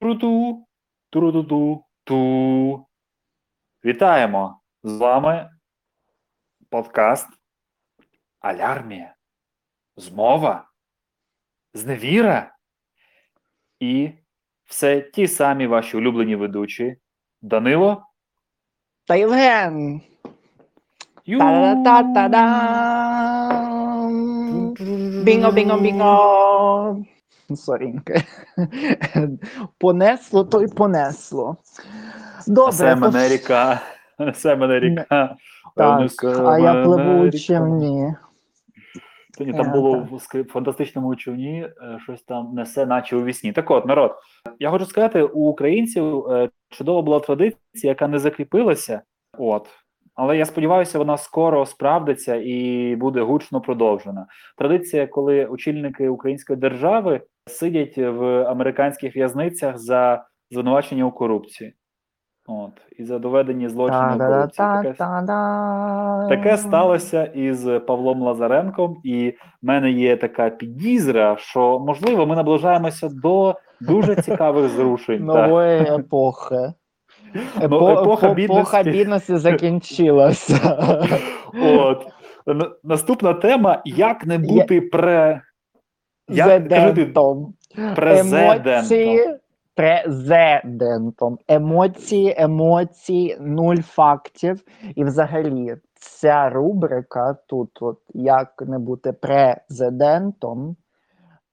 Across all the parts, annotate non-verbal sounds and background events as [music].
Туру-ту, туру-ту-ту, ту. Вітаємо! З вами подкаст Алярмія. Змова, зневіра і все ті самі ваші улюблені ведучі Данило. Та Євген! Ю. Та-да-та-та-дам! Бінго, бінго! [laughs] Понесло, то й понесло. Добре, Сем то ж- Америка. [laughs] Сем Америка. Так, а я пливу у човні. Ні, там було в фантастичному човні, е, щось там несе, наче у вісні. Так от, народ, я хочу сказати, у українців е, чудова була традиція, яка не закріпилася. От. Але я сподіваюся, вона скоро справдиться і буде гучно продовжена. Традиція, коли очільники української держави сидять в американських в'язницях за звинувачення у корупції. От, і за доведені злочини корупції. Таке. Таке сталося із Павлом Лазаренком, і в мене є така підізра, що можливо ми наближаємося до дуже цікавих [laughs] зрушень. Нової епохи. [laughs] Ну, Епо- епоха бідності. епоха бідності [laughs] закінчилася. От. Наступна тема: як не бути пре. Як кажи Зедентом. президентом. Емоції президентом. Емоції, емоції, нуль фактів. І взагалі, ця рубрика тут, от як не бути президентом.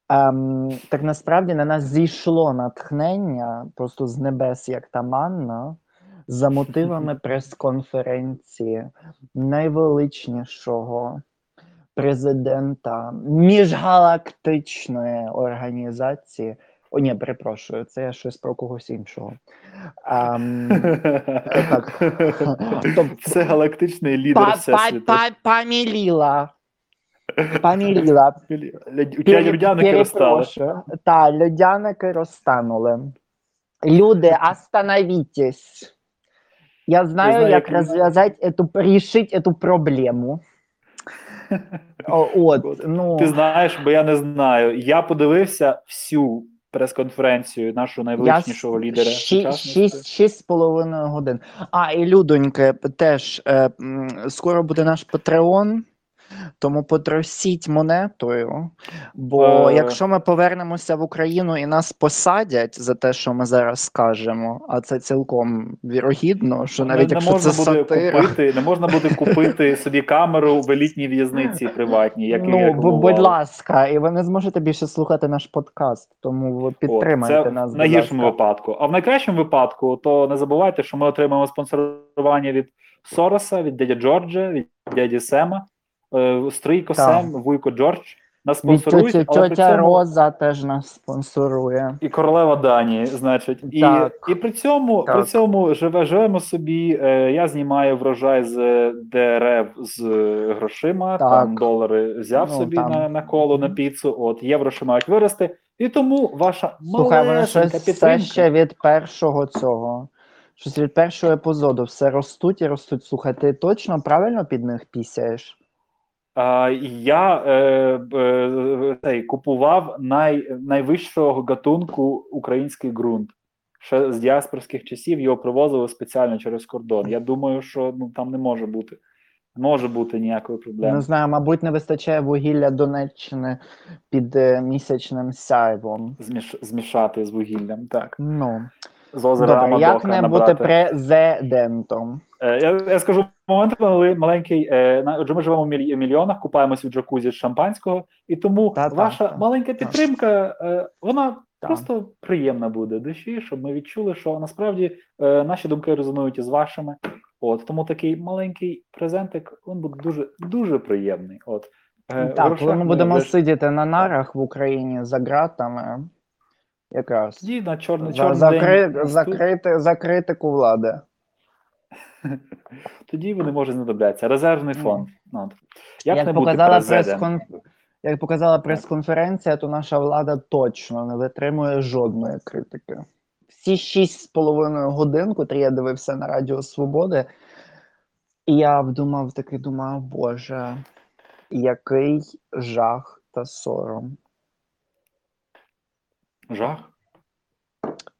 Ем, так насправді на нас зійшло натхнення просто з небес, як та манна, за мотивами [laughs] прес-конференції найвеличнішого президента міжгалактичної організації. О, ні, перепрошую, це я щось про когось іншого. Ем, так. [laughs] Тобто- Це галактичний лідер всесвіту. па, паміліла. Паміліла. Людяники розстали. Перепрошую. Та, льодяники розтанули. Люди, [laughs] остановитесь. Я знаю, знаю, як розв'язати эту, рішить эту проблему. [laughs] От, ну, Ти знаєш, бо я не знаю. Я подивився всю прес-конференцію нашого найвеличнішого лідера. Шість, з половиною годин. А, і людоньки, теж е, скоро буде наш Патреон, тому потросіть монетою. Бо Е. якщо ми повернемося в Україну і нас посадять за те, що ми зараз скажемо, а це цілком вірогідно, що навіть не, якщо можна це буде сатира. купити, не можна буде купити собі камеру в елітній в'язниці приватній, як Ну, як будь ласка, і ви не зможете більше слухати наш подкаст, тому ви підтримайте це нас. в найгіршому випадку. А в найкращому випадку, то не забувайте, що ми отримаємо спонсорування від Сороса, від дяді Джорджа, від дяді Сема, Стрийко Так. Сем, Вуйко Джордж. Нас Від спонсорують, тьоті, але при цьому... Роза теж нас спонсорує. І королева Данії, значить, і, Так. і при цьому Так. при цьому живе, живемо собі. Е, я знімаю врожай з дерев з е, грошима. Так. Там долари взяв Ну, собі там. на, на коло на піцу. От євро ще мають вирости. І тому ваша малесенька щось все ще від першого цього. Щось від першого епізоду все ростуть і ростуть. Слухай, ти точно правильно під них пісяєш? Я е, е, цей, купував най, найвищого гатунку український ґрунт. Ще з діаспорських часів його привозили спеціально через кордон. Я думаю, що ну там не може бути. Не може бути ніякої проблеми. Не знаю, мабуть, не вистачає вугілля Донеччини під е, місячним сяйвом. Зміш, змішати з вугіллям. Так. Ну, З озера добре, як не набрати. бути президентом? Е, Я, я скажу момент, коли маленький. Е, отже, ми живемо в мільйонах, купаємося в джакузі з шампанського, і тому Та-та, ваша та. маленька Та. підтримка, е, вона просто приємна буде душі, щоб ми відчули, що насправді е, наші думки резонують із вашими. От тому такий маленький презентик він буде дуже дуже приємний. От е, Так, коли ми будемо вже сидіти на нарах в Україні за ґратами, якраз тоді на чорний за, чорний закри, день за, критику влади. [laughs] тоді вони можуть знадобляться. Резервний фонд. Ну, от. як, Як, не показала президентом? прес-кон... Як показала прес-конференція, то наша влада точно не витримує жодної критики. Всі шість з половиною годин, котрі я дивився на Радіо Свободи, і я вдумав такий думав, Боже, який жах та сором. Жах.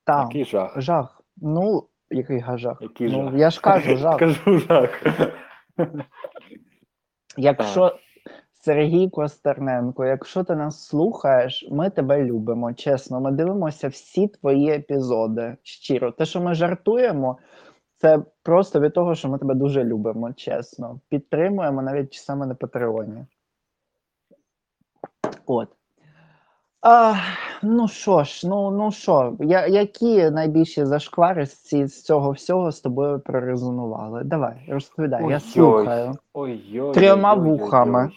Так, Який жах. жах. Ну, який гажах. Який ну, жах. я ж кажу, [laughs] жах. Кажу жах. Якщо Сергій Костерненко, якщо ти нас слухаєш, ми тебе любимо. Чесно, ми дивимося всі твої епізоди. Щиро, те, що ми жартуємо, це просто від того, що ми тебе дуже любимо, чесно. Підтримуємо навіть саме на Патреоні. От. А, ну що ж, ну ну що, я, які найбільші зашквари з, ці, з цього всього з тобою прорезонували? Давай, розповідай, я Ой-ой. слухаю. Ой-ой. Трьома ой-ой-ой-ой. вухами.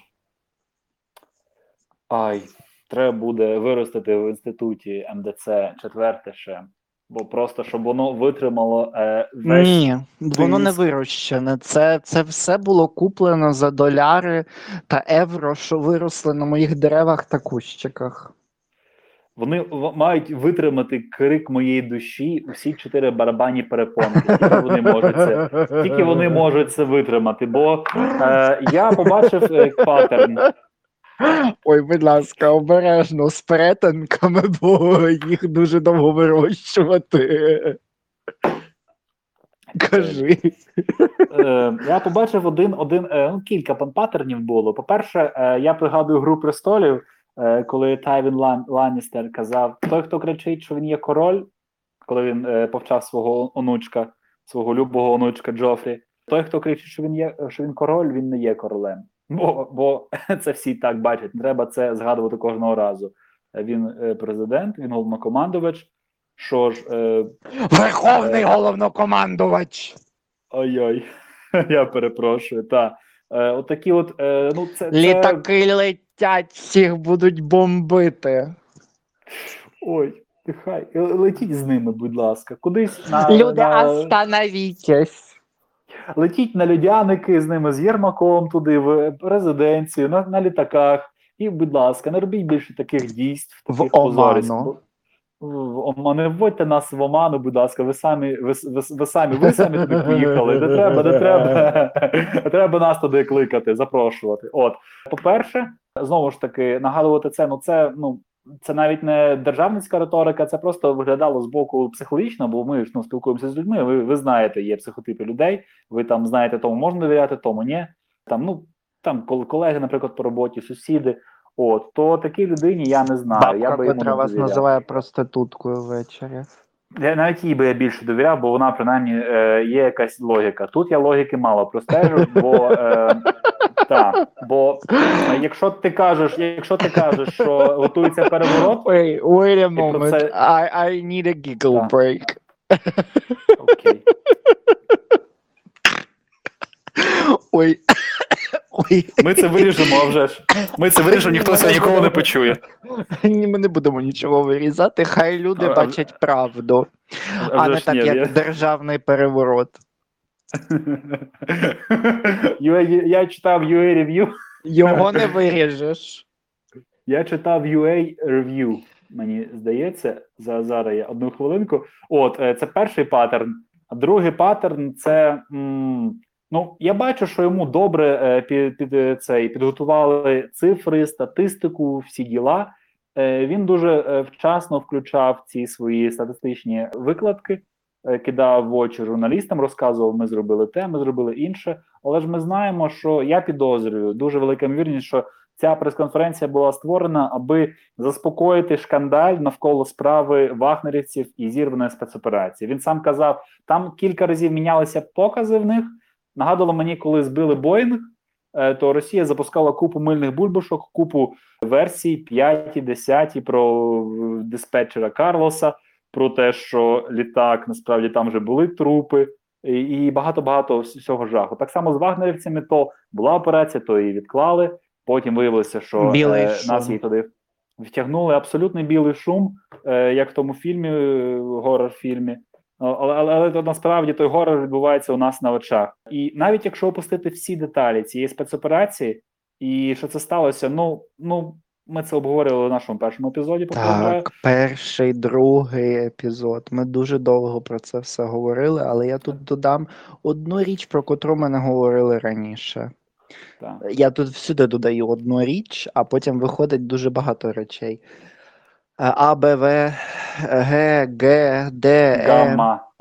Ай, треба буде виростити в інституті МДЦ четверте ще. Бо просто щоб воно витримало е, весь. Ні, воно не вирощене. Це, це все було куплено за доляри та євро, що виросли на моїх деревах та кущиках. Вони мають витримати крик моєї душі усі чотири барабані перепонки. Тільки вони можуть це. Тільки вони можуть це витримати. Бо е, я побачив е, паттерн. Ой, будь ласка, обережно з перетинками, бо їх дуже довго вирощувати. Кажи. Е, я побачив один, один е, ну, кілька паттернів було. По-перше, е, я пригадую гру престолів, е, коли Тайвін Лан, Ланністер казав: той, хто кричить, що він є король, коли він е, повчав свого онучка, свого любого онучка Джофрі. Той, хто кричить, що він є, що він король, він не є королем. Бо, бо [laughs] це всі так бачать. Не треба це згадувати кожного разу. Е, Він е, президент, він головнокомандувач. Що ж, е, Верховний головнокомандувач. Ой-ой, [laughs] я перепрошую. Та е, отакі, от е, ну це, це Літаки летять, всіх будуть бомбити. ой, тихай, е, летіть з ними, будь ласка. Кудись на, Люди, на остановітесь. летіть на людяники з ними з Єрмаком туди в резиденцію, на, на літаках. І, будь ласка, не робіть більше таких дійств, В таких позорість. оману. В. Не вводьте нас в оману, будь ласка. Ви самі, ви, ви, ви самі, ви самі туди поїхали. Не треба, не треба. Не треба нас туди кликати, запрошувати. От, по-перше, знову ж таки, нагадувати це. Ну, це ну. Це навіть не державницька риторика, це просто виглядало з боку психологічно, бо ми ж ну, спілкуємося з людьми. Ви, ви знаєте, є психотипи людей. Ви там знаєте, тому можна довіряти, тому ні. Там, ну там кол- колеги, наприклад, по роботі, сусіди. От то такій людині я не знаю. я би йому не вас називає проституткою ввечері. Я навіть їй би я більше довіряв, бо вона принаймні е, є якась логіка. Тут я логіки мало простежу, [laughs] бо е, та, бо якщо ти кажеш, якщо ти кажеш, що готується переворот, Wait, wait a moment. це- I, I need a giggle Так. break. окей. [laughs] Ой. Ми це виріжемо, а вже ж. Ми це виріжемо, ніхто це ніколи не почує. Ні, Ми не будемо нічого вирізати, хай люди А- а- бачать правду, А а не так, ні, як я- державний переворот. [laughs] UA, я читав UA Review, Його не виріжеш. я читав UA Review, мені здається, за зараз я одну хвилинку. От, е, це перший паттерн. А другий паттерн це. м, Ну, я бачу, що йому добре е, під, під е, цей підготували цифри, статистику, всі діла. Е, Він дуже вчасно включав ці свої статистичні викладки, кидав в очі журналістам, розказував: ми зробили те, ми зробили інше. Але ж ми знаємо, що я підозрюю дуже велика ймовірність, що ця прес-конференція була створена, аби заспокоїти шкандаль навколо справи вагнерівців і зірваної спецоперації. Він сам казав, там кілька разів мінялися покази в них. Нагадувало мені, коли збили Боїнг, е, то Росія запускала купу мильних бульбашок, купу версій 5, 10 про е, диспетчера Карлоса, про те, що літак насправді там вже були трупи, і- і багато-багато всього жаху. Так само з вагнерівцями, то була операція, то її відклали. Потім виявилося, що Білий е, шум. нас її туди втягнули. Абсолютний білий шум, е, як в тому фільмі, е, горор-фільмі. Але, але, але насправді той горор відбувається у нас на очах. І навіть якщо опустити всі деталі цієї спецоперації, і що це сталося, ну ну ми це обговорювали в нашому першому епізоді. Так, перший, другий епізод. Ми дуже довго про це все говорили, але я тут додам одну річ, про котру ми не говорили раніше. Так. Я тут всюди додаю одну річ, а потім виходить дуже багато речей. А, Б, В, Г, Г, Д, Е, Гамма. [clears throat]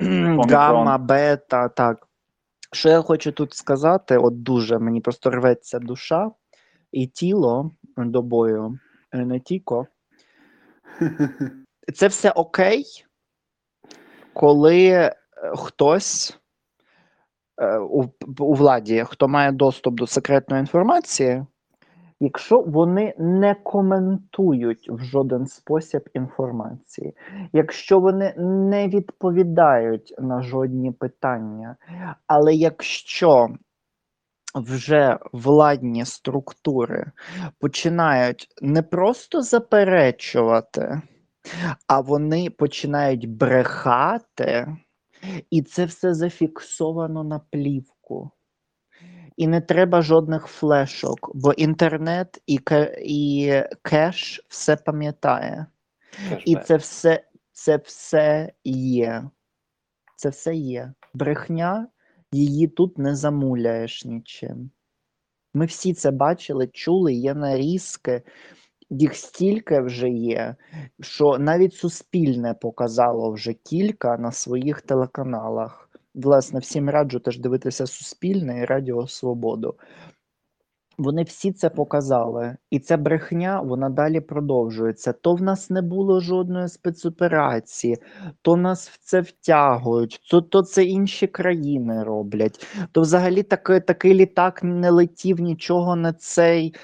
гамма, бета. Так. Що я хочу тут сказати? От дуже мені просто рветься душа і тіло до бою, е, не тільки. [laughs] Це все окей, коли е, хтось е, у, у владі, хто має доступ до секретної інформації, якщо вони не коментують в жоден спосіб інформації, якщо вони не відповідають на жодні питання, але якщо вже владні структури починають не просто заперечувати, а вони починають брехати, і це все зафіксовано на плівку. І не треба жодних флешок, бо інтернет і, і кеш все пам'ятає. І це все, це все є. Це все є. Брехня, її тут не замуляєш нічим. Ми всі це бачили, чули, є нарізки, їх стільки вже є, що навіть Суспільне показало вже кілька на своїх телеканалах. Власне, всім раджу теж дивитися Суспільне і Радіо Свободу. Вони всі це показали, і ця брехня вона далі продовжується. То в нас не було жодної спецоперації, то нас в це втягують, то, то це інші країни роблять. То взагалі такий, такий літак не летів, нічого на цей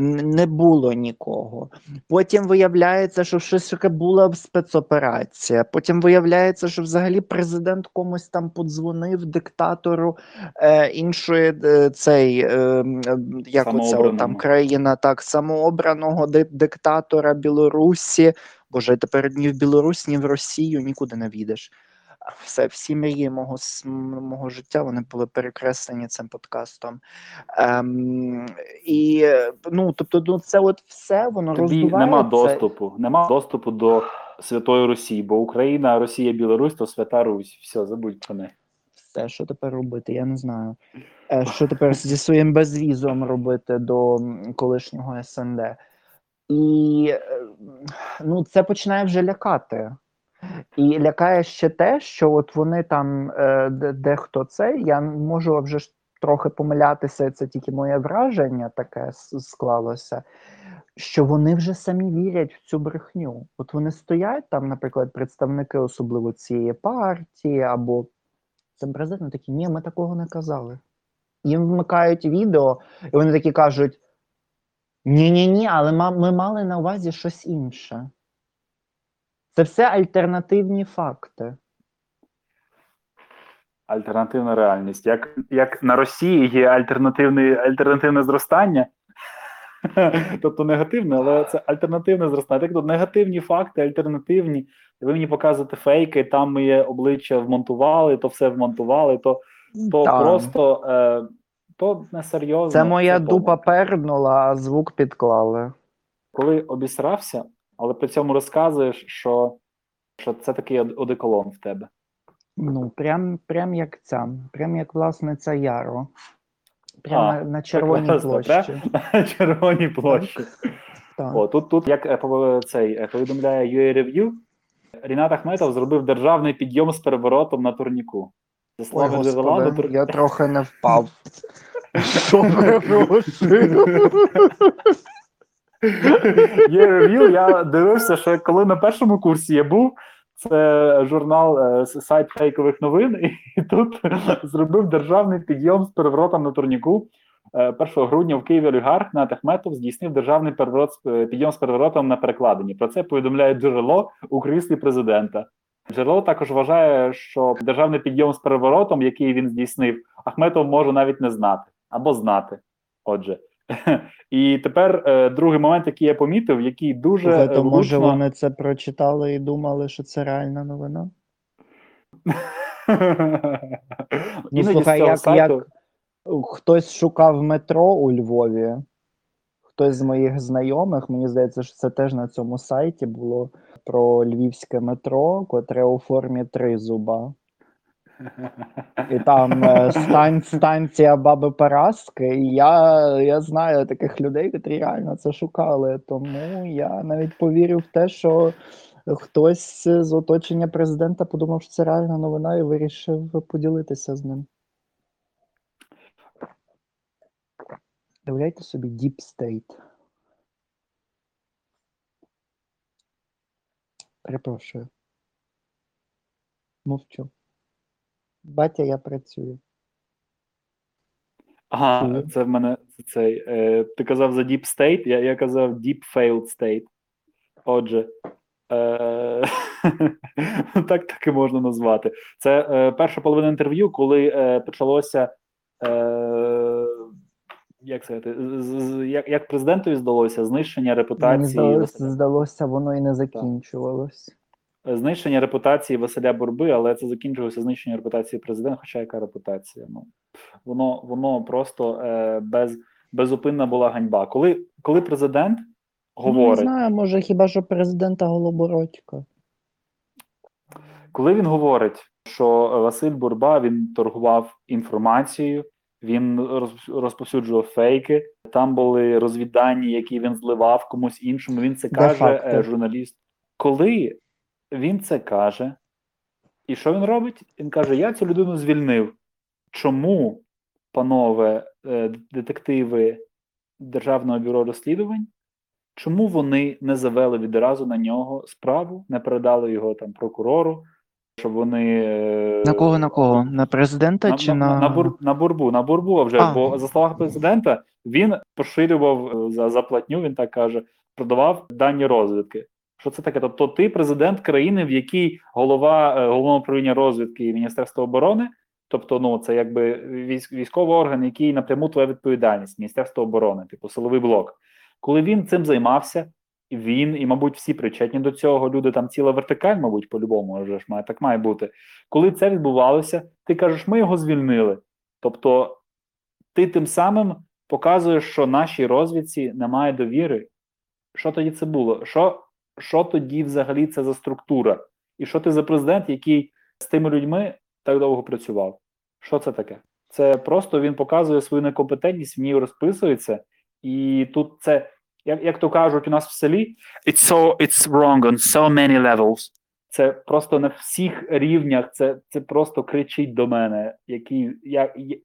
не було нікого. Потім виявляється, що щось таке була спецоперація. Потім виявляється, що взагалі президент комусь там подзвонив диктатору е, іншої е, цей. Е, як оце там країна так самообраного диктатора Білорусі. Боже, тепер ні в Білорусь, ні в Росію нікуди не війдеш. Все, всі мрії мого, мого життя вони були перекреслені цим подкастом. Ем, і ну, тобто, ну, це от все воно Тобі роздувається. нема доступу, нема доступу до Святої Русі, бо Україна, Росія, Білорусь то Свята Русь. Все, забудь про неї. Все, що тепер робити, я не знаю. Е, Що тепер зі своїм безвізом робити до колишнього СНД. І е, ну, це починає вже лякати. І лякає ще те, що от вони там, е, де- дехто це, я можу вже трохи помилятися, це тільки моє враження таке склалося, що вони вже самі вірять в цю брехню. От вони стоять там, наприклад, представники особливо цієї партії або це президент такі, ні, ми такого не казали. Їм вмикають відео, і вони такі кажуть: ні-ні ні, але ми мали на увазі щось інше. Це все альтернативні факти. Альтернативна реальність. Як, як на Росії є альтернативне зростання, [laughs] тобто негативне, але це альтернативне зростання. Так, тут негативні факти, альтернативні. Ви мені показуєте фейки, там моє обличчя вмонтували, то все вмонтували, то, то просто е, то несерйозно. Це моя це дупа пернула, а звук підклали. Коли обісрався, але при цьому розказуєш, що, що це такий одеколон в тебе. Ну, прям, прям як ця, прям як власниця Яро. Прямо А, на, червоній [laughs] Прекрасно, площі. [laughs] На червоній площі. Так. О, тут, тут, як цей е, повідомляє UA Review, Рінат Ахметов зробив державний підйом з переворотом на турніку. Ой, господи, тур... я трохи не впав. [laughs] Що? Є рев'ю. Я дивився, що коли на першому курсі я був, це журнал е, сайт фейкових новин, і тут зробив державний підйом з переворотом на турніку. Е, 1 грудня в Києві олігарх Нат Ахметов здійснив державний переворот е, підйом з переворотом на перекладині. Про це повідомляє джерело у кріслі президента. Джерело також вважає, що державний підйом з переворотом, який він здійснив, Ахметов може навіть не знати або знати. Отже, [laughs] і тепер е, другий момент, який я помітив, який дуже Слухай, то е, може влучно- вони це прочитали і думали, що це реальна новина? [laughs] З слухай, як- сайту- як- Хтось шукав метро у Львові, хтось з моїх знайомих, мені здається, що це теж на цьому сайті було про львівське метро, котре у формі тризуба. І там е, стан, станція баби Параски. І я, я знаю таких людей, які реально це шукали. Тому я навіть повірив в те, що хтось з оточення президента подумав, що це реальна новина, і вирішив поділитися з ним. Уявляйте собі Deep State. Перепрошую. Мовчу. Батя, я працюю. Ага, це в мене цей. Е, ти казав за Deep State, я, я казав Deep Failed State. Отже, е, [laughs] так так і можна назвати. Це е, перша половина інтерв'ю, коли е, почалося. Е, як сказати, як, як президентові здалося знищення Мені репутації здалося, здалося, воно і не закінчувалось. Знищення репутації Василя Бурби, але це закінчилося знищення репутації президента. Хоча яка репутація? Ну воно воно просто е, без безупинна була ганьба. Коли коли президент Ну, не знаю, може, хіба що президента Голобородька. коли він говорить, що Василь Бурба він торгував інформацією, він роз- розповсюджував фейки. Там були розвіддані, які він зливав комусь іншому. Він це каже, е, журналіст. Коли він це каже, і що він робить? Він каже: Я цю людину звільнив. Чому, панове е, детективи Державного бюро розслідувань? Чому вони не завели відразу на нього справу, не передали його там прокурору, щоб вони е, На кого на кого? На президента на, чи на, на. на, бур, на бурбу, на бурбу вже, А. бо за словами президента він поширював е, за заплатню, він так каже, продавав дані розвідки. Що це таке? Тобто, ти президент країни, в якій голова е, головного управління розвідки і Міністерства оборони, тобто, ну це якби військ, військовий орган, який напряму твоя відповідальність, Міністерство оборони, типу силовий блок. Коли він цим займався, він, і, мабуть, всі причетні до цього, люди там ціла вертикаль, мабуть, по-любому вже ж має так має бути. Коли це відбувалося, ти кажеш, ми його звільнили. Тобто, ти тим самим показуєш, що нашій розвідці немає довіри. Що тоді це було? Що, що тоді взагалі це за структура? І що ти за президент, який з тими людьми так довго працював? Що це таке? Це просто він показує свою некомпетентність, в ній розписується, і тут це, як, як то кажуть у нас в селі, it's so it's wrong on so many levels. Це просто на всіх рівнях, це, це просто кричить до мене, який я, я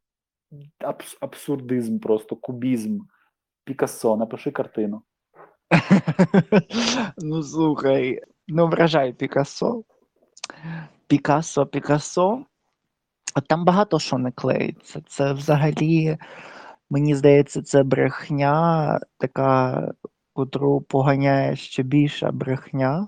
абс, абсурдизм, просто кубізм. Пікассо, напиши картину. [laughs] ну, слухай, ну вражай Пікассо. Пікассо, Пікассо. Там багато що не клеїться. Це взагалі, мені здається, це брехня, така, котру поганяє ще більша брехня.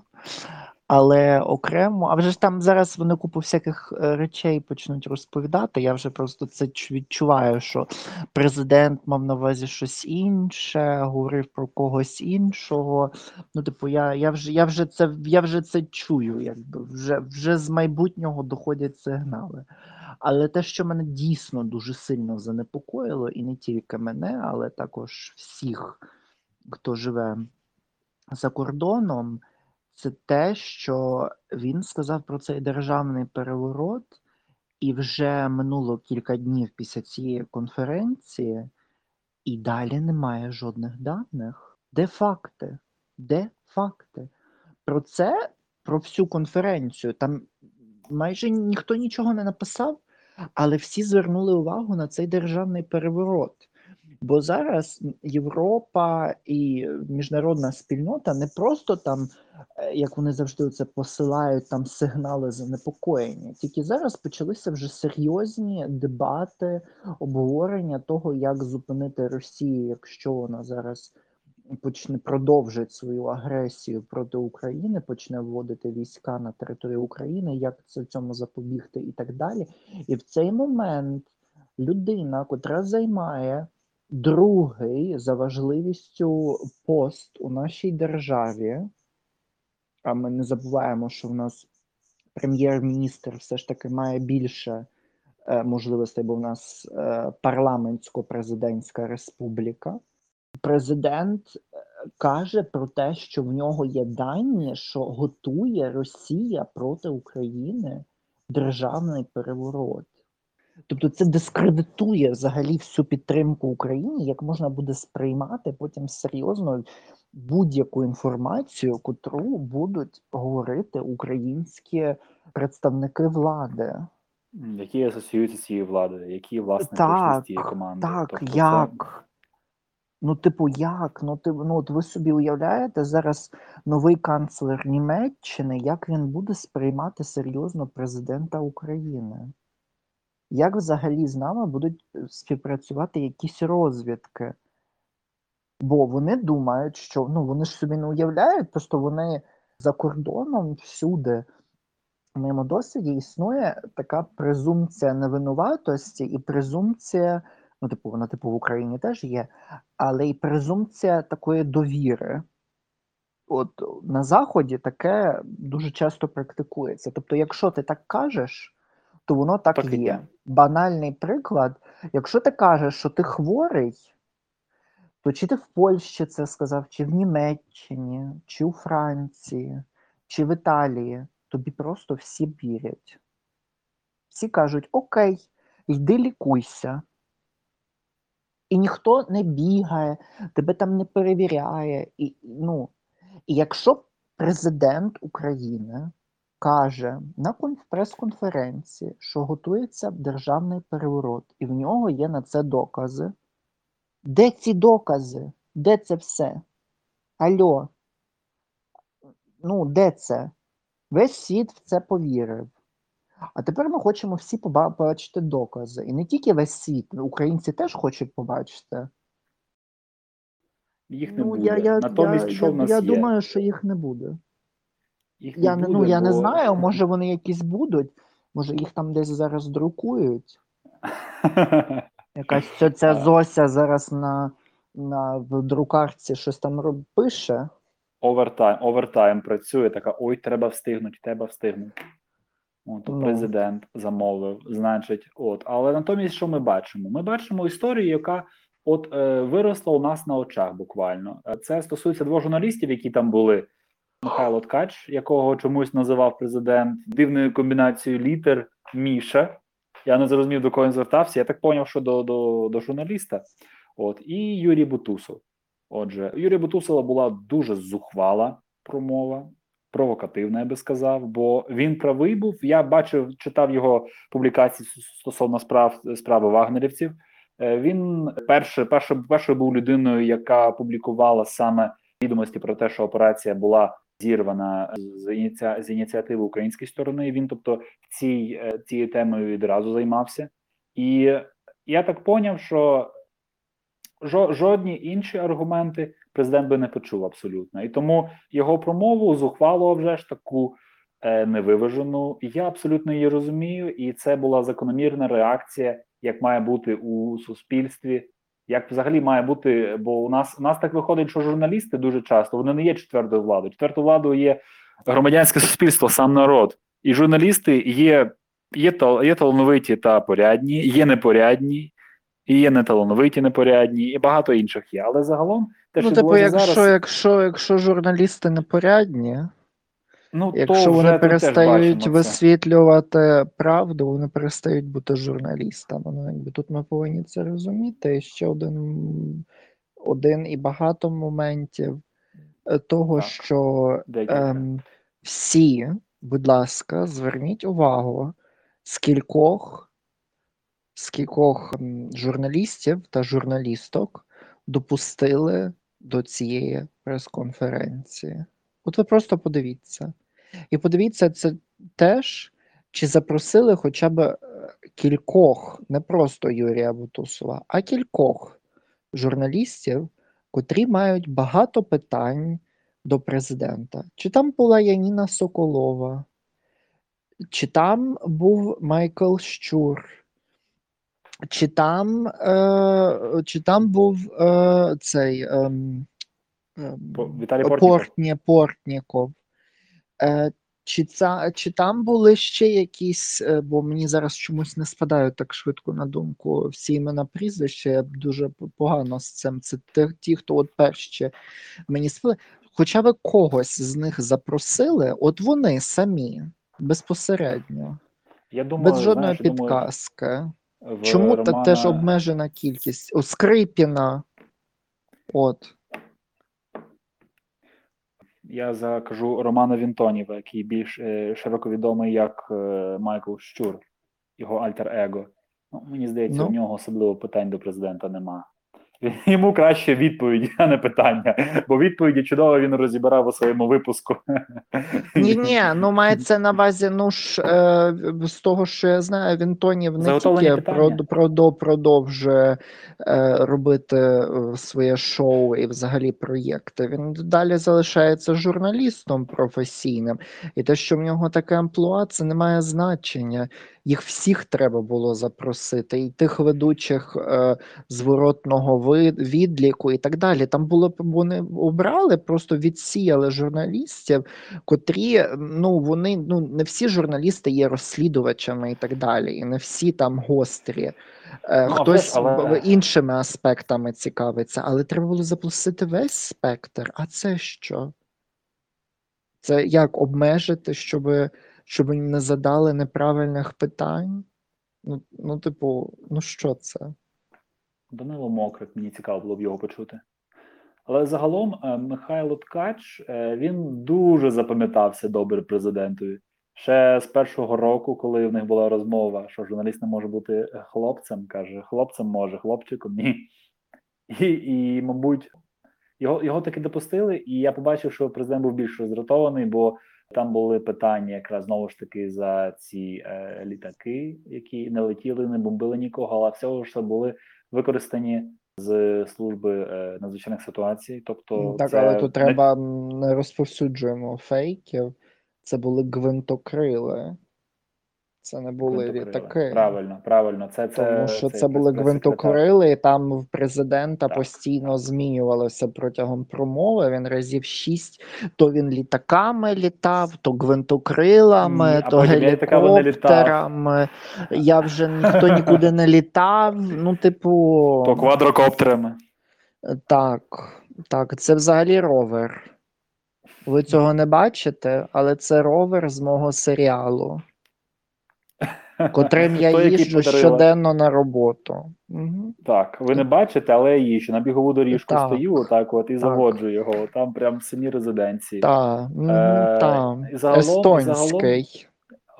Але окремо, а вже ж там зараз вони купу всяких е, речей почнуть розповідати. Я вже просто це відчуваю, що президент мав на увазі щось інше, говорив про когось іншого. Ну, типу, я, я вже я вже це я вже це чую, якби вже, вже з майбутнього доходять сигнали. Але те, що мене дійсно дуже сильно занепокоїло, і не тільки мене, але також всіх, хто живе за кордоном, це те, що він сказав про цей державний переворот, і вже минуло кілька днів після цієї конференції, і далі немає жодних даних. Де факти? Де факти? Про це, про всю конференцію. Там майже ніхто нічого не написав, але всі звернули увагу на цей державний переворот. Бо зараз Європа і міжнародна спільнота не просто там, е, як вони завжди це посилають там сигнали занепокоєння. Тільки зараз почалися вже серйозні дебати, обговорення того, як зупинити Росію, якщо вона зараз почне продовжить свою агресію проти України, почне вводити війська на територію України, як це цьому запобігти і так далі. І в цей момент людина, котра займає другий за важливістю пост у нашій державі, а ми не забуваємо, що в нас прем'єр-міністр все ж таки має більше е, можливостей, бо в нас е, парламентсько-президентська республіка. Президент е, каже про те, що в нього є дані, що готує Росія проти України державний переворот. Тобто це дискредитує взагалі всю підтримку Україні, як можна буде сприймати потім серйозно будь-яку інформацію, котру будуть говорити українські представники влади. Які асоціюються з цією владою, які власне Так, цієї команди. Так, Тобто як? Ну, типу, як? Ну, ти, ну, от ви собі уявляєте зараз новий канцлер Німеччини, як він буде сприймати серйозно президента України? Як взагалі з нами будуть е, співпрацювати якісь розвідки? Бо вони думають, що ну вони ж собі не уявляють, просто вони за кордоном всюди в моєму досвіді існує така презумпція невинуватості і презумпція, ну, типу, вона типу в Україні теж є, але і презумпція такої довіри. От на Заході таке дуже часто практикується. Тобто, якщо ти так кажеш, то воно так, Так є. Банальний приклад: якщо ти кажеш, що ти хворий, то чи ти в Польщі це сказав, чи в Німеччині, чи у Франції, чи в Італії, тобі просто всі вірять. Всі кажуть: Окей, йди лікуйся. І ніхто не бігає, тебе там не перевіряє. І, ну, і якщо президент України каже на конф- прес-конференції, що готується державний переворот, і в нього є на це докази. Де ці докази? Де це все? Альо? Ну, де це? Весь світ в це повірив. А тепер ми хочемо всі побачити докази. І не тільки весь світ, українці теж хочуть побачити. Їх не ну, буде. я, я, Натомість, я, що я, в нас я є? думаю, що їх не буде. Їх Я, не, ну, буде, я не знаю, [laughs] може вони якісь будуть, може їх там десь зараз друкують. [laughs] Якась ця, ця Зося зараз на, на в друкарці щось там роб- пише. овертайм, овертайм працює, така: ой, треба встигнути, треба встигнути. От, Ну. президент замовив, значить, от. Але натомість, що ми бачимо? Ми бачимо історію, яка от е, виросла у нас на очах буквально. Е, Це стосується двох журналістів, які там були. Михайло Ткач, якого чомусь називав президент дивною комбінацією літер Міша. Я не зрозумів, до кого він звертався. Я так зрозумів, що до, до, до журналіста. От, і Юрій Бутусов. Отже, Юрія Бутусова була дуже зухвала промова, провокативна, я би сказав, бо він правий був. Я бачив, читав його публікації стосовно справ справи вагнерівців. Е, Він перше, перше, першою був людиною, яка публікувала саме відомості про те, що операція була зірвана з ініці... з ініціативи української сторони. Він, тобто, цій, е, цією темою відразу займався. І я так поняв, що жо, жодні інші аргументи президент би не почув абсолютно. І тому його промову зухвало вже ж таку е, невиважену. Я абсолютно її розумію, і це була закономірна реакція, як має бути у суспільстві. Як взагалі має бути, бо у нас у нас так виходить, що журналісти дуже часто вони не є четвертою владою. Четвертою владою є громадянське суспільство, сам народ, і журналісти є, є, є талановиті та порядні, є непорядні, і є неталановиті, непорядні, і багато інших є. Але загалом те, ну, що типу, якщо, зараз, якщо, якщо журналісти непорядні, ну то якщо вже вони перестають висвітлювати правду, вони перестають бути журналістами. Ну, якби тут ми повинні це розуміти. І ще один, один і багато моментів е, того, Так. що ем, всі, будь ласка, зверніть увагу, скількох, скількох журналістів та журналісток допустили до цієї прес-конференції. От ви просто подивіться. І подивіться це теж, чи запросили хоча б е, кількох, не просто Юрія Бутусова, а кількох журналістів, котрі мають багато питань до президента. Чи там була Яніна Соколова, чи там був Майкл Щур, чи там, е, чи там був е, цей ем, ем, По- Віталій Портніков. Е, чи, ця, чи там були ще якісь, е, бо мені зараз чомусь не спадають так швидко на думку всі імена прізвища, я дуже погано з цим. Це ті, хто от перші мені спали. Хоча ви когось з них запросили, от вони самі безпосередньо. Я думаю, Без жодної знаєш, думаю, підказки. в Чому так теж обмежена кількість? У Скрипіна. От. Я закажу Романа Вінтоніва, який більш е, широко відомий як е, Майкл Щур, його альтер-его. Ну, мені здається, Ну. у нього особливо питань до президента нема. [laughs] Йому краще відповіді, а не питання. Бо відповіді чудово він розібрав у своєму випуску. [laughs] Ні, ні, ну мається на увазі, ну ж е, з того, що я знаю, Вінтонів не тільки прод, продовжує е, робити е, своє шоу і взагалі проєкти. Він далі залишається журналістом професійним, і те, що в нього таке амплуа, це не має значення. Їх всіх треба було запросити, і тих ведучих е, зворотного відліку, і так далі. Там було б вони обрали, просто відсіяли журналістів, котрі ну вони ну не всі журналісти є розслідувачами і так далі, і не всі там гострі. Е, Ну, Хтось але- іншими аспектами цікавиться, але треба було запросити весь спектр. А це що? Це як обмежити, щоб, щоб не задали неправильних питань? Ну, ну, типу, ну що це? Данило Мокрик, мені цікаво було б його почути. Але загалом е, Михайло Ткач е, він дуже запам'ятався добре президентові. Ще з першого року, коли в них була розмова, що журналіст не може бути хлопцем, каже, хлопцем може, хлопчиком ні. І, і мабуть, його, його таки допустили, і я побачив, що президент був більш роздратований, бо там були питання якраз знову ж таки за ці е, літаки, які не летіли, не бомбили нікого, але всього ж це були використані з служби е, надзвичайних ситуацій. Тобто, так, це але тут треба не розповсюджуємо фейків. Це були гвинтокрили. Це не були літаки. Правильно, правильно. Це, це, Тому що це, якраз були гвинтокрили, і там в президента Так. постійно змінювалося протягом промови. Він разів шість. То він літаками літав, то гвинтокрилами, Ні, то гелікоптерами. Я вже ніхто нікуди не літав. Ну, типу, То квадрокоптерами. так, так, це взагалі ровер. Ви цього не бачите, але це ровер з мого серіалу, котрим [laughs] я їжджу щоденно на роботу. Угу. Так, ви не бачите, але я їжджу. На бігову доріжку Так. стою, отак от, і Так. заводжу його. Там прям в самій резиденції. Так, Е, так. і загалом- Естонський.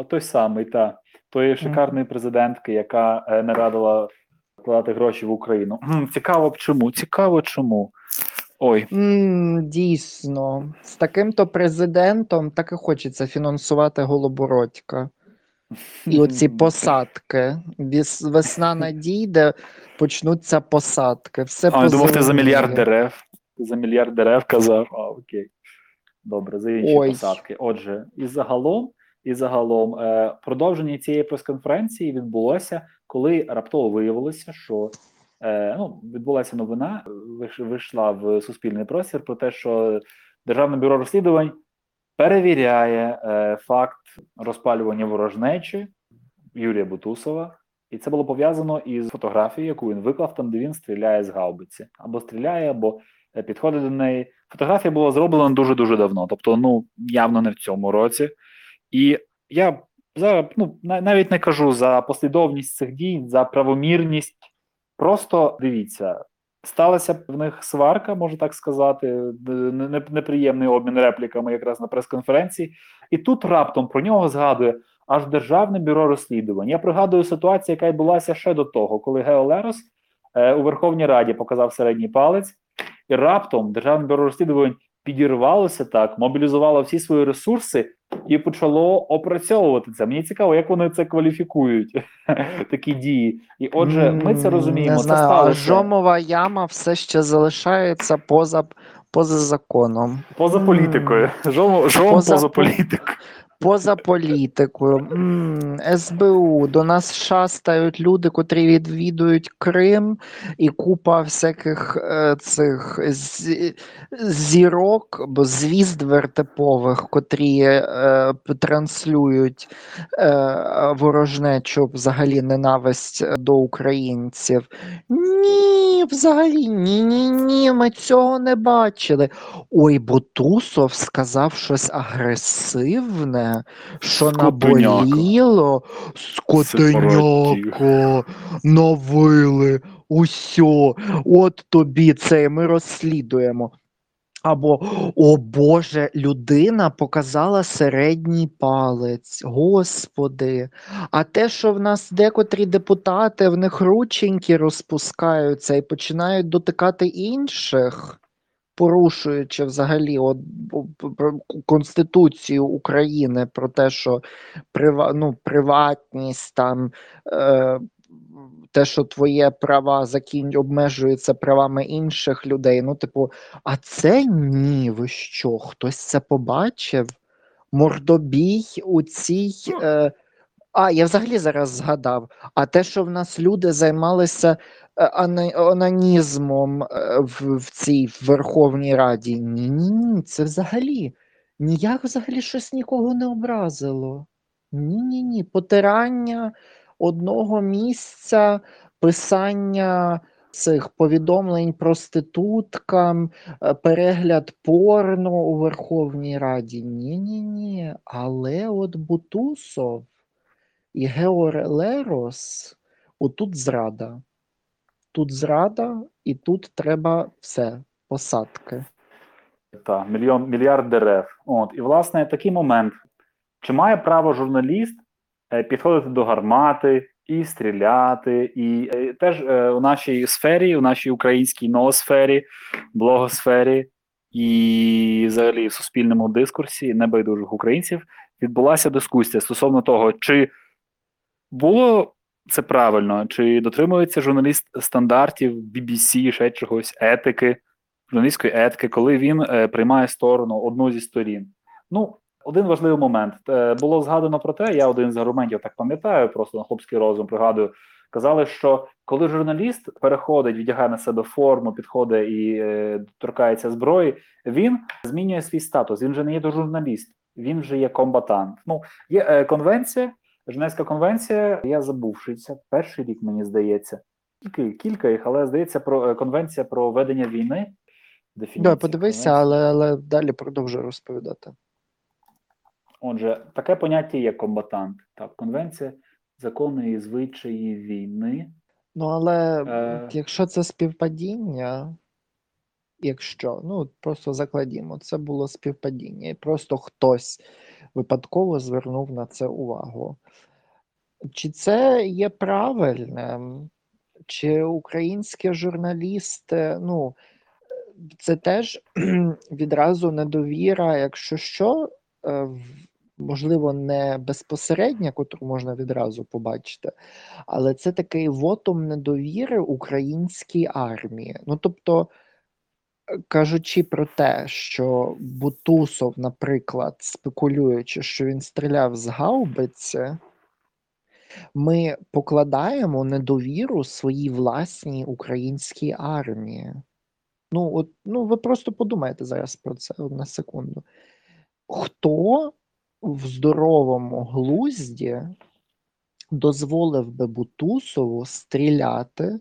Той самий, та тої шикарної президентки, яка е, не радила вкладати гроші в Україну. Цікаво б чому? Цікаво чому. Ой, М, дійсно, з таким-то президентом так і хочеться фінансувати Голобородька. І оці посадки. Віс- Весна [laughs] надійде, почнуться посадки. Все а, я думав, ти за мільярд дерев. Ти за мільярд дерев казав. А, окей. Добре, за інші Ой. посадки. Отже, і загалом, і загалом, е, продовження цієї прес-конференції відбулося, коли раптово виявилося, що е, ну, відбулася новина, вийшла в суспільний простір про те, що Державне бюро розслідувань перевіряє е, факт розпалювання ворожнечі Юрія Бутусова. І це було пов'язано із фотографією, яку він виклав там, де він стріляє з гаубиці. Або стріляє, або е, підходить до неї. Фотографія була зроблена дуже дуже давно, тобто, ну явно не в цьому році. І я за ну на- навіть не кажу за послідовність цих дій, за правомірність. Просто дивіться, сталася в них сварка, можу так сказати, неприємний обмін репліками якраз на прес-конференції. І тут раптом про нього згадує аж Державне бюро розслідувань. Я пригадую ситуацію, яка відбулася ще до того, коли Гео Лерос е, у Верховній Раді показав середній палець, і раптом Державне бюро розслідувань підірвалося так, мобілізувало всі свої ресурси і почало опрацьовувати це. Мені цікаво, як вони це кваліфікують, [laughs] такі дії. І отже, ми це розуміємо. Не знаю, це сталося жомова яма все ще залишається поза, поза законом. поза політикою. Жом, жом Поза поза, політикою. Поза політикою. М, СБУ. До нас шастають люди, котрі відвідують Крим, і купа всяких е, цих зі- зірок, бо звізд вертипових, котрі е, транслюють е, ворожнечу, взагалі ненависть е, до українців. Ні, взагалі, ні, ні, ні, ми цього не бачили. Ой, Бутусов сказав щось агресивне. Що Скотиняка. наболіло, скотеняко, навили, усьо, от тобі це ми розслідуємо. Або, о Боже, людина показала середній палець. Господи. А те, що в нас декотрі депутати, в них рученьки розпускаються і починають дотикати інших, порушуючи взагалі от, Конституцію України про те, що прива, ну, приватність там. Е, те, що твоє права закінь обмежуються правами інших людей. Ну, типу, а це ні, ви що? Хтось це побачив? Мордобій у цій. Е, а, я взагалі зараз згадав. А те, що в нас люди займалися е, онанізмом е, в, в цій Верховній Раді. Ні, ні, ні, це взагалі ніяк взагалі щось нікого не образило. Ні, ні, ні. Потирання одного місця, писання цих повідомлень проституткам, е, перегляд порно у Верховній Раді. Ні, ні, ні. Але от Бутусов і Геор Лерос, отут зрада. Тут зрада, і тут треба все, посадки. Та, мільйон, мільярд дерев. От, і, власне, такий момент. Чи має право журналіст е, підходити до гармати і стріляти? І е, теж е, у нашій сфері, у нашій українській ноосфері, блогосфері і взагалі в суспільному дискурсі небайдужих українців відбулася дискусія стосовно того, чи було це правильно, чи дотримується журналіст стандартів BBC, ще чогось, етики, журналістської етики, коли він е, приймає сторону одну зі сторін. Ну, один важливий момент. Е, було згадано про те, я один з аргументів так пам'ятаю, просто на хлопський розум пригадую. Казали, що коли журналіст переходить, віддягає на себе форму, підходить і е, торкається зброї, він змінює свій статус. Він вже не є до журналіст, він вже є комбатант. Ну, є е, конвенція, Женевська конвенція, я забувши, це перший рік, мені здається. Кілька, кілька їх, але здається, про е, конвенція про ведення війни. Да, подивися, але, але далі продовжуй розповідати. Отже, таке поняття є комбатант. Так, конвенція закону і звичаї війни. Ну, але Е. якщо це співпадіння, якщо, ну просто закладімо, це було співпадіння, і просто хтось випадково звернув на це увагу. Чи це є правильним? Чи українські журналісти, ну, це теж [clears throat] відразу недовіра, якщо що, е, можливо, не безпосередня, котру можна відразу побачити, але це такий вотум недовіри українській армії. Ну, тобто, кажучи про те, що Бутусов, наприклад, спекулюючи, що він стріляв з гаубиці, ми покладаємо недовіру своїй власній українській армії. Ну, от, ну, ви просто подумайте зараз про це на секунду. Хто в здоровому глузді дозволив би Бутусову стріляти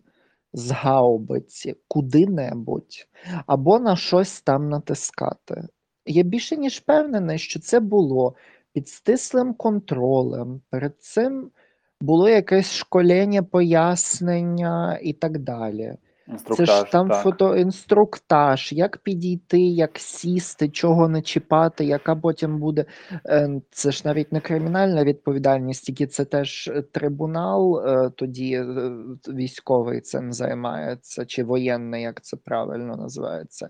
з гаубиці куди-небудь або на щось там натискати? Я більше ніж впевнений, що це було під стислим контролем. Перед цим було якесь школення, пояснення і так далі. Це ж там так. фотоінструктаж, як підійти, як сісти, чого не чіпати, яка потім буде. е, Це ж навіть не кримінальна відповідальність, тільки це теж трибунал, е, тоді е, військовий цим займається, чи воєнний, як це правильно називається.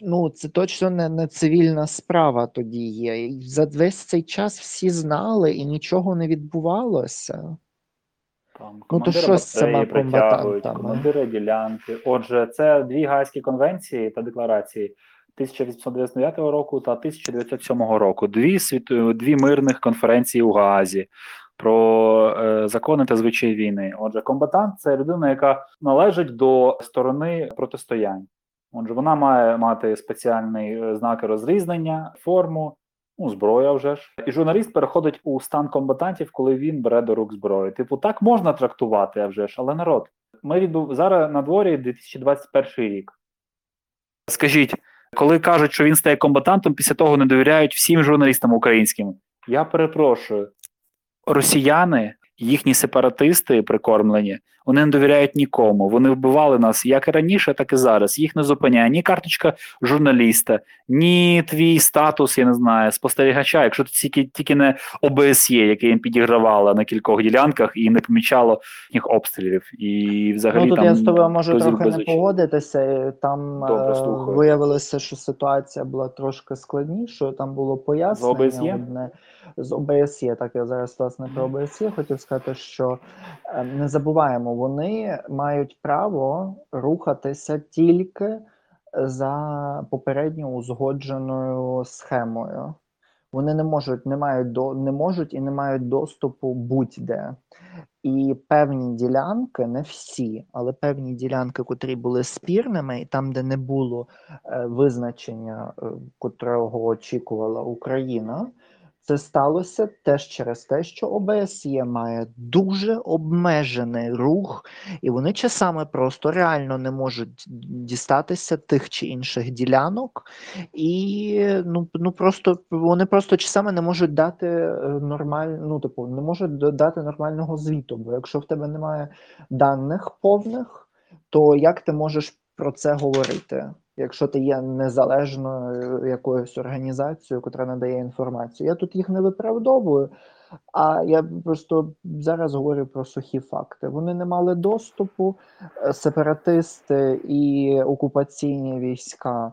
Ну, це точно не, не цивільна справа тоді є. За весь цей час всі знали і нічого не відбувалося. Там, Ну, то командира що батареї притягують, командири ділянки. Отже, це дві гайські конвенції та декларації 1899 року та 1907 року. Дві світ... дві мирних конференції у Гаазі про е, закони та звичаї війни. Отже, комбатант це людина, яка належить до сторони протистоянь. Отже, вона має мати спеціальні е, знаки розрізнення, форму, ну, зброя вже ж. І журналіст переходить у стан комбатантів, коли він бере до рук зброю. Типу, так можна трактувати, а вже ж, але народ. Ми відбув зараз на дворі 2021 рік. Скажіть, Коли кажуть, що він стає комбатантом, після того не довіряють всім журналістам українським. Я перепрошую, росіяни, їхні сепаратисти прикормлені, вони не довіряють нікому. Вони вбивали нас як і раніше, так і зараз. Їх не зупиняє ні карточка журналіста, ні твій статус, я не знаю, спостерігача. Якщо це тільки тільки не ОБСЄ, яке їм підігравало на кількох ділянках і не помічало їх обстрілів. І взагалі ну, тут там я з тобою можу трохи не погодитися. Там Добре, е, виявилося, що ситуація була трошки складнішою. Там було пояснення ОБСЄ? одне з ОБСЄ. Так я зараз власне про ОБСЄ хотів сказати, що е, не забуваємо, вони мають право рухатися тільки за попередньо узгодженою схемою. Вони не можуть, не мають до не можуть і не мають доступу будь-де. І певні ділянки, не всі, але певні ділянки, котрі були спірними, і там, де не було е, визначення, е, котрого очікувала Україна, це сталося теж через те, що ОБСЄ має дуже обмежений рух, і вони часами просто реально не можуть дістатися тих чи інших ділянок, і ну, ну просто вони просто часами не можуть дати нормальну, ну типу, не можуть дати нормального звіту. Бо якщо в тебе немає даних повних, то як ти можеш про це говорити? Якщо ти є незалежною якоюсь організацією, яка надає інформацію, я тут їх не виправдовую, а я просто зараз говорю про сухі факти. Вони не мали доступу, е, сепаратисти і окупаційні війська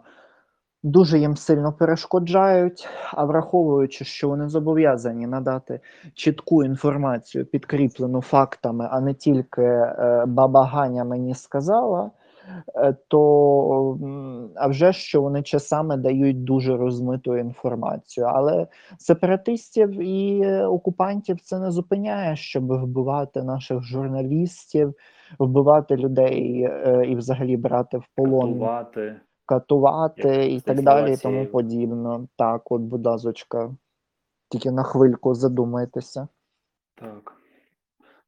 дуже їм сильно перешкоджають. А враховуючи, що вони зобов'язані надати чітку інформацію, підкріплену фактами, а не тільки е, баба Ганя мені сказала. Е, То а вже що вони часами дають дуже розмиту інформацію, але сепаратистів і окупантів це не зупиняє, щоб вбивати наших журналістів, вбивати людей е, і взагалі брати в полон Катувати. катувати Як і так далі, і тому подібно. Так, от, будь лазочка, тільки на хвильку задумайтеся. Так.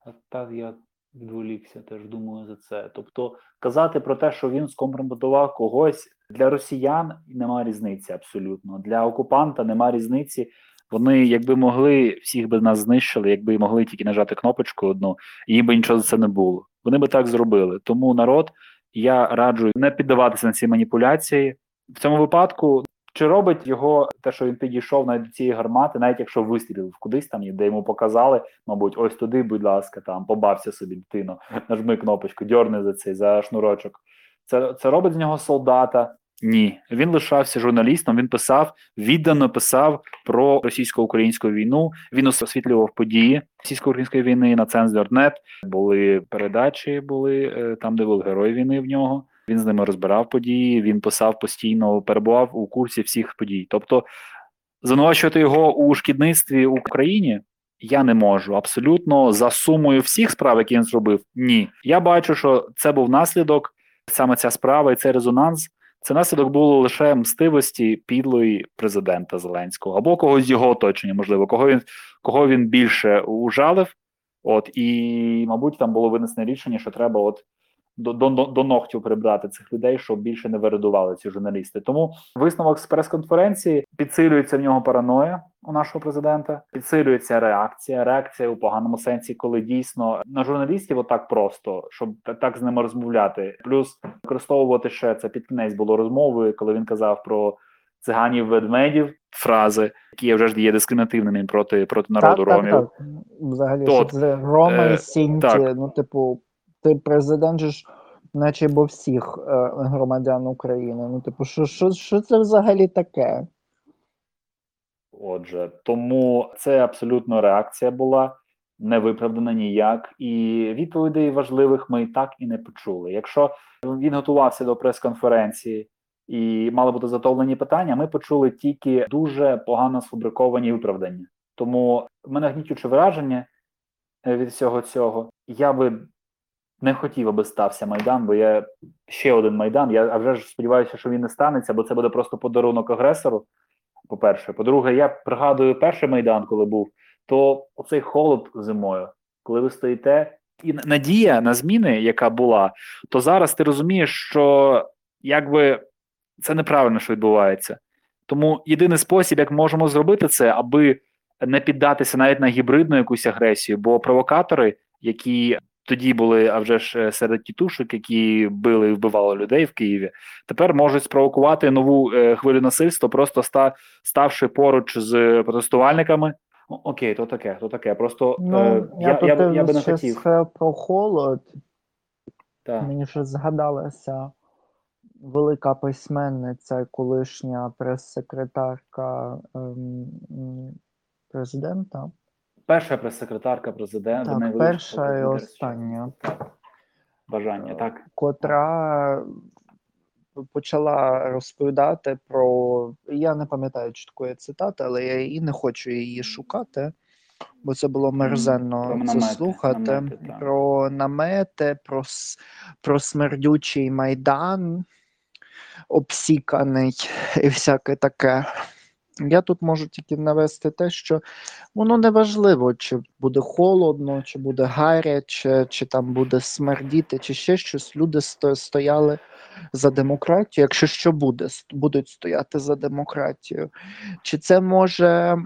А так я відволікся, теж думаю за це. Тобто казати про те, що він скомпрометував когось для росіян немає різниці абсолютно. Для окупанта немає різниці. Вони, якби могли, всіх би нас знищили, якби могли тільки нажати кнопочку одну, їм би нічого за це не було. Вони би так зробили. Тому народ, я раджу не піддаватися на ці маніпуляції. В цьому випадку чи робить його те, що він підійшов до цієї гармати, навіть якщо вистрілив кудись там, де йому показали, мабуть, ось туди, будь ласка, там побався собі дитино, нажми кнопочку, дьорни за цей за шнурочок. Це, це робить з нього солдата. Ні, він лишався журналістом. Він писав, віддано писав про російсько-українську війну. Він освітлював події російсько-української війни на Цензор.нет. Були передачі, були е, там, де були герої війни в нього. Він з ними розбирав події. Він писав постійно, перебував у курсі всіх подій. Тобто, звинувачувати його у шкідництві в Україні я не можу. Абсолютно за сумою всіх справ, які він зробив. Ні, я бачу, що це був наслідок саме ця справа і цей резонанс. Це наслідок було лише мстивості підлої президента Зеленського або когось з його оточення, можливо, кого він кого він більше ужалив. От і, мабуть, там було винесене рішення, що треба от до до, до ногтю прибрати цих людей, щоб більше не вирадували ці журналісти. Тому висновок з прес-конференції підсилюється в нього параноя у нашого президента, підсилюється реакція. Реакція у поганому сенсі, коли дійсно на журналістів отак просто, щоб так з ними розмовляти. Плюс використовувати ще це під кінець було розмови, коли він казав про циганів ведмедів фрази, які вже ж є дискримінативними проти проти народу так, ромів. так, так. Взагалі, То що це Рома е, Сінті. Ну, типу, ти президент ж, наче бо всіх е, громадян України. Ну, типу, що, що, що це взагалі таке? Отже, тому це абсолютно реакція була не виправдана ніяк, і відповідей важливих ми і так і не почули. Якщо він готувався до прес-конференції і мали бути затовлені питання, ми почули тільки дуже погано сфабриковані виправдання. Тому в мене гнітюче враження від всього цього. Я би не хотів, аби стався майдан, бо я ще один майдан. Я вже ж сподіваюся, що він не станеться, бо це буде просто подарунок агресору. По-перше, по-друге, я пригадую перший майдан, коли був, то оцей холод зимою, коли ви стоїте, і надія на зміни, яка була, то зараз ти розумієш, що якби це неправильно, що відбувається. Тому єдиний спосіб, як можемо зробити це, аби не піддатися навіть на гібридну якусь агресію, бо провокатори, які тоді були, а вже ж е, серед тітушок, які били і вбивали людей в Києві, тепер можуть спровокувати нову е, хвилю насильства, просто ста, ставши поруч з протестувальниками. Окей, то таке, то таке. Просто Ну, е, я, я, я, я би не хотів. е, про холод. Так. Мені вже згадалася велика письменниця, колишня прес-секретарка ем, президента. Перша прес-секретарка президента, Так, перша і остання. бажання, так. котра почала розповідати про. Я не пам'ятаю чіткої цитати, але я і не хочу її шукати, бо це було мерзенно Про це намети, слухати. намети, про намети, про, про смердючий майдан, обсіканий і всяке таке. Я тут можу тільки навести те, що воно не важливо, чи буде холодно, чи буде гаряче, чи там буде смердіти, чи ще щось. Люди стояли за демократію, якщо що буде, будуть стояти за демократію. Чи це може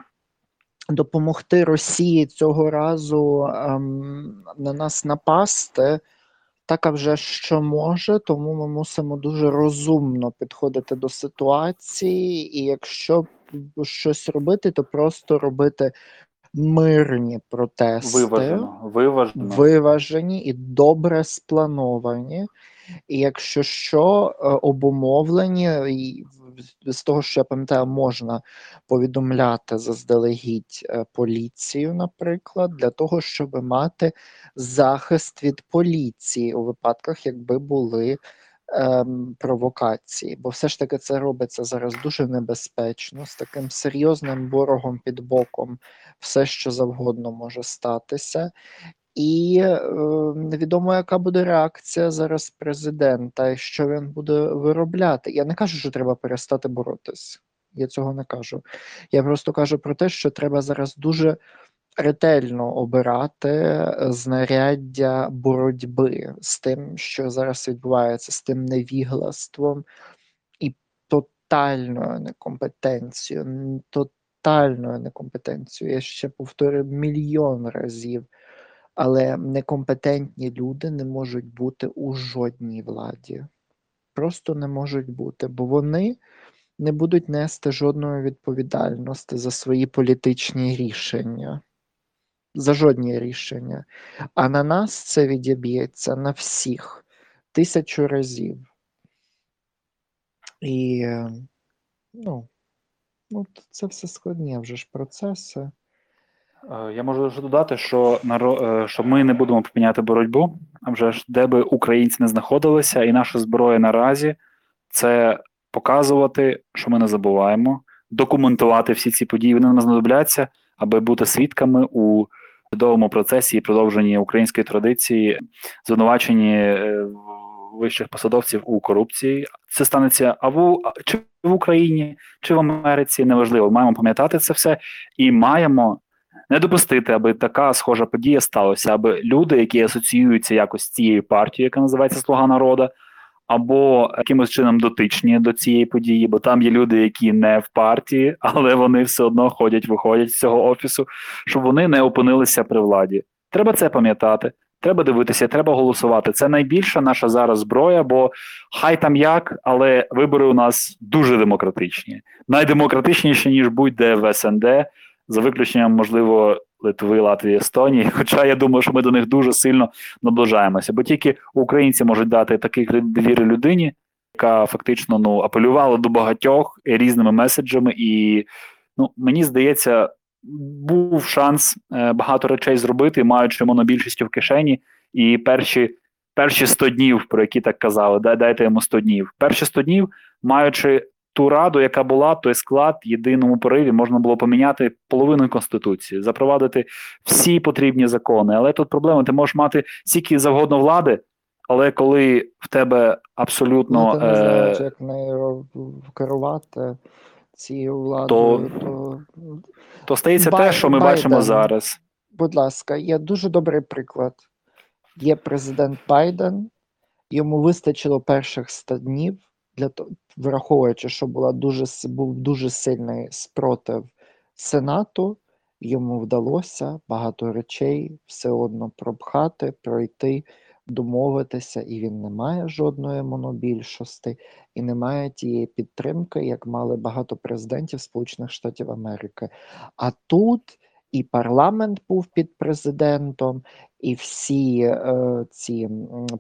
допомогти Росії цього разу ем, на нас напасти? Так, а вже що може, тому ми мусимо дуже розумно підходити до ситуації, і якщо щось робити, то просто робити мирні протести, Виважено, виважено. виважені і добре сплановані. І якщо що, е, обумовлені, і з того, що я пам'ятаю, можна повідомляти заздалегідь е, поліцію, наприклад, для того, щоб мати захист від поліції у випадках, якби були ем, провокації. Бо все ж таки це робиться зараз дуже небезпечно, з таким серйозним ворогом під боком, все що завгодно може статися. І е, невідомо, яка буде реакція зараз президента, і що він буде виробляти. Я не кажу, що треба перестати боротись. Я цього не кажу. Я просто кажу про те, що треба зараз дуже ретельно обирати знаряддя боротьби з тим, що зараз відбувається, з тим невіглаством і тотальною некомпетенцією. Тотальною некомпетенцією. Я ще повторю мільйон разів. Але некомпетентні люди не можуть бути у жодній владі. Просто не можуть бути, бо вони не будуть нести жодної відповідальності за свої політичні рішення, за жодні рішення. А на нас це відіб'ється на всіх тисячу разів. І ну, ну, це все складні вже ж процеси. Е, Я можу лише додати, що е, що ми не будемо припиняти боротьбу, а вже ж де би українці не знаходилися, і наша зброя наразі це показувати, що ми не забуваємо, документувати всі ці події. Вони нам знадобляться, аби бути свідками у судовому процесі і продовженні української традиції, звинуваченні е, вищих посадовців у корупції. Це станеться або чи в Україні, чи в Америці, неважливо. Маємо пам'ятати це все і маємо не допустити, аби така схожа подія сталася, аби люди, які асоціюються якось з цією партією, яка називається Слуга народу, або якимось чином дотичні до цієї події, бо там є люди, які не в партії, [laughs] але вони все одно ходять, виходять з цього офісу, щоб вони не опинилися при владі. Треба це пам'ятати. Треба дивитися, треба голосувати. Це найбільша наша зараз зброя, бо хай там як, але вибори у нас дуже демократичні, найдемократичніші ніж будь-де в СНД, за виключенням, можливо, Литви, Латвії, Естонії. [laughs] Хоча я думаю, що ми до них дуже сильно наближаємося, бо тільки українці можуть дати такий кредит довіри людині, яка фактично ну апелювала до багатьох різними меседжами, і ну мені здається, був шанс е, багато речей зробити, маючи монобільшістю в кишені, і перші. Перші 100 днів, про які так казали, дайте йому 100 днів. Перші 100 днів, маючи ту раду, яка була, той склад в єдиному пориві, можна було поміняти половину конституції, запровадити всі потрібні закони. Але тут проблема: ти можеш мати стільки завгодно влади, але коли в тебе абсолютно Ну, ти не знаєш, е, як нею керувати цією владою, то, то стається Бай- те, що ми Байден. бачимо зараз. будь ласка, є дуже добрий приклад. Є президент Байден, йому вистачило перших 100 днів для того, враховуючи, що була дуже був дуже сильний спротив Сенату, йому вдалося багато речей все одно пропхати, пройти, домовитися, і він не має жодної монобільшості, і не має тієї підтримки, як мали багато президентів Сполучених Штатів Америки. А тут і парламент був під президентом, і всі е, ці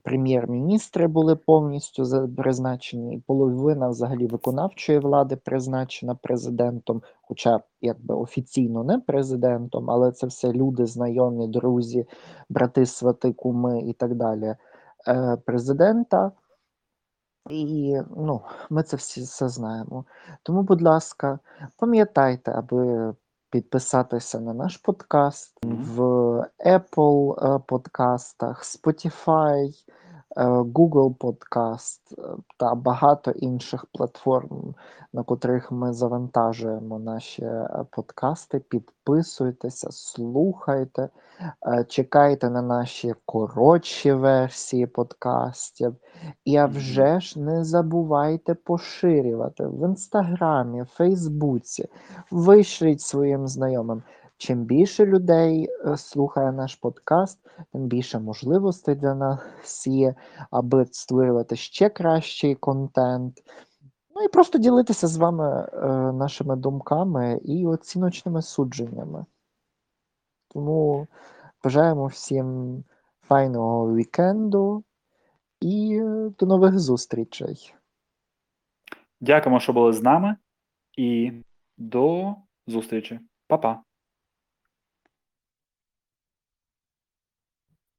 прем'єр-міністри були повністю призначені, і половина взагалі виконавчої влади призначена президентом, хоча якби офіційно не президентом, але це все люди, знайомі, друзі, брати, свати, куми і так далі. Е, президента. І ну, ми це всі все знаємо. Тому, будь ласка, пам'ятайте, аби підписатися на наш подкаст в Apple е, подкастах, Spotify, Google Podcast е, та багато інших платформ, на котрих ми завантажуємо наші е, подкасти. Підписуйтеся, слухайте, е, чекайте на наші коротші версії подкастів. І а вже ж не забувайте поширювати в інстаграмі, Фейсбуці, вишліть своїм знайомим. Чим більше людей е, слухає наш подкаст, тим більше можливостей для нас є, аби створювати ще кращий контент. Ну і просто ділитися з вами е, нашими думками і оціночними судженнями. Тому бажаємо всім файного вікенду і е, до нових зустрічей. Дякуємо, що були з нами, і до зустрічі. Па-па.